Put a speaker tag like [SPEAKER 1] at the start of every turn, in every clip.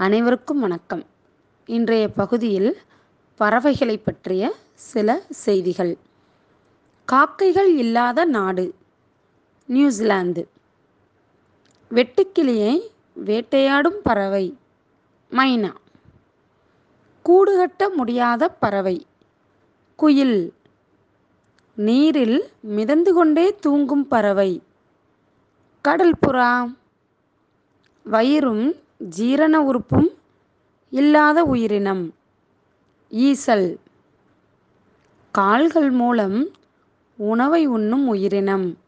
[SPEAKER 1] அனைவருக்கும் வணக்கம். இன்றைய பகுதியில் பறவைகளை பற்றிய சில செய்திகள். காக்கைகள் இல்லாத நாடு நியூசிலாந்து. வெட்டுக்கிளியை வேட்டையாடும் பறவை மைனா. கூடு கட்ட முடியாத பறவை குயில். நீரில் மிதந்து கொண்டே தூங்கும் பறவை கடல் புறா வயிறும் ஜீரண உறுப்பும் இல்லாத உயிரினம். ஈசல். கால்கள் மூலம் உணவை உண்ணும் உயிரினம்.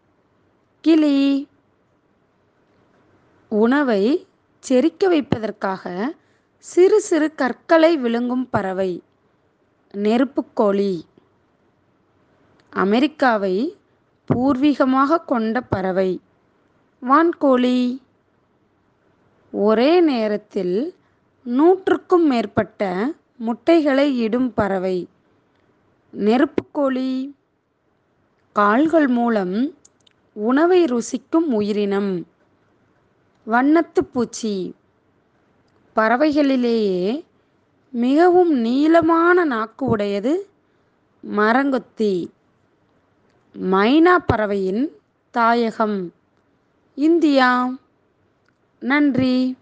[SPEAKER 1] கிளி. உணவை செரிக்க வைப்பதற்காக சிறு சிறு கற்களை விழுங்கும் பறவை. நெருப்புக்கோழி அமெரிக்காவை பூர்வீகமாக கொண்ட பறவை. வான்கோழி. ஒரே நேரத்தில் நூற்றுக்கும் மேற்பட்ட முட்டைகளை இடும் பறவை. நெருப்புக்கோழி கால்கள் மூலம் உணவை ருசிக்கும் உயிரினம். வண்ணத்து பூச்சி. பறவைகளிலேயே மிகவும் நீளமான நாக்கு உடையது மரங்கொத்தி. மைனா பறவையின் தாயகம். இந்தியா. நன்றி.